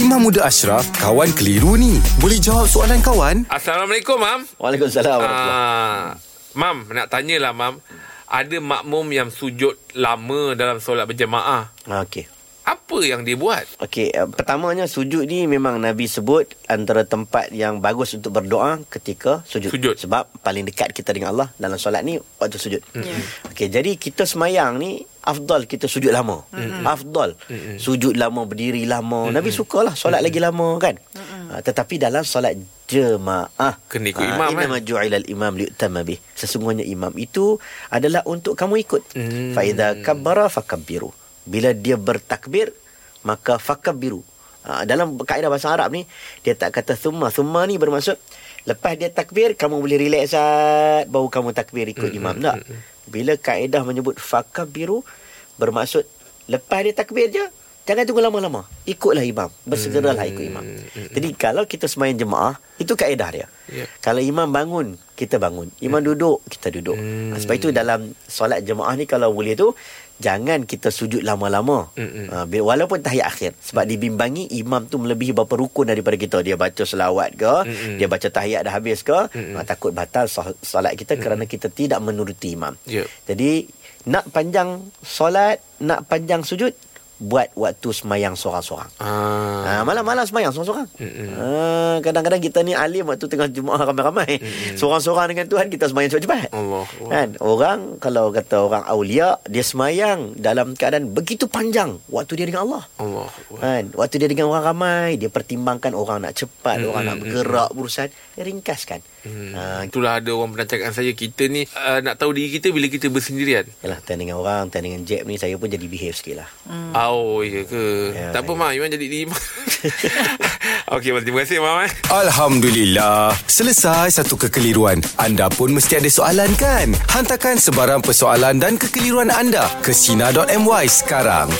Imam Muda Ashraf, kawan keliru ni. Boleh jawab soalan kawan? Assalamualaikum, Mam. Waalaikumsalam warahmatullahi Ah, Mam, nak tanyalah, Mam. Ada makmum yang sujud lama dalam solat berjemaah. Ah, Okey. Apa yang dia buat? Okey, uh, pertamanya sujud ni memang Nabi sebut antara tempat yang bagus untuk berdoa ketika sujud. Sujud. Sebab paling dekat kita dengan Allah dalam solat ni waktu sujud. Mm-hmm. Okey, jadi kita semayang ni afdal kita sujud lama. Mm-hmm. Afdal. Mm-hmm. Sujud lama, berdiri lama. Mm-hmm. Nabi sukalah solat mm-hmm. lagi lama kan. Mm-hmm. Uh, tetapi dalam solat jemaah Kena ikut imam, kan? Inama ju'ila al-imam li'tama bih. Sesungguhnya imam itu adalah untuk kamu ikut. Hmm. Fa idza kabbara fakabbiru. Bila dia bertakbir maka fakabbiru. Ha, dalam kaedah bahasa Arab ni dia tak kata thumma. Thumma ni bermaksud lepas dia takbir kamu boleh relax sat baru kamu takbir ikut imam tak. Bila kaedah menyebut fakabbiru bermaksud lepas dia takbir je Jangan tunggu lama-lama. Ikutlah imam. Bersegeralah ikut imam. Jadi kalau kita semayang jemaah, itu kaedah dia. Ya. Kalau imam bangun, kita bangun. Imam duduk, kita duduk. Hmm. Ha, sebab itu dalam solat jemaah ni kalau boleh tu, jangan kita sujud lama-lama. Mm-mm. Ha, walaupun tahiyat akhir. Sebab dibimbangi imam tu melebihi berapa rukun daripada kita. Dia baca selawat ke, Mm-mm. dia baca tahiyat dah habis ke, ha, takut batal sol- solat kita kerana kita tidak menuruti imam. Ya. Jadi nak panjang solat, nak panjang sujud, buat waktu semayang seorang-seorang. Ah. Ha, malam-malam semayang seorang-seorang. Mm-mm. Ha, kadang-kadang kita ni alim waktu tengah jemaah ramai-ramai. Seorang-seorang dengan Tuhan kita semayang cepat-cepat. Allah. Allah. Kan? Orang kalau kata orang aulia dia semayang dalam keadaan begitu panjang waktu dia dengan Allah. Allah. Kan? Waktu dia dengan orang ramai, dia pertimbangkan orang nak cepat, orang nak bergerak berurusan, dia ringkaskan. Hmm. Ha, Itulah ada orang pernah cakap saya Kita ni uh, nak tahu diri kita bila kita bersendirian yalah, time dengan orang, time dengan Jeb ni saya pun jadi behave sikit lah. hmm. Oh iya ke Ya, Tak apa ya. Mak Iman jadi Mak Okey Mak terima kasih Mak eh. Alhamdulillah. Selesai satu kekeliruan. Anda pun mesti ada soalan kan? Hantarkan sebarang persoalan dan kekeliruan anda ke Sina.my sekarang.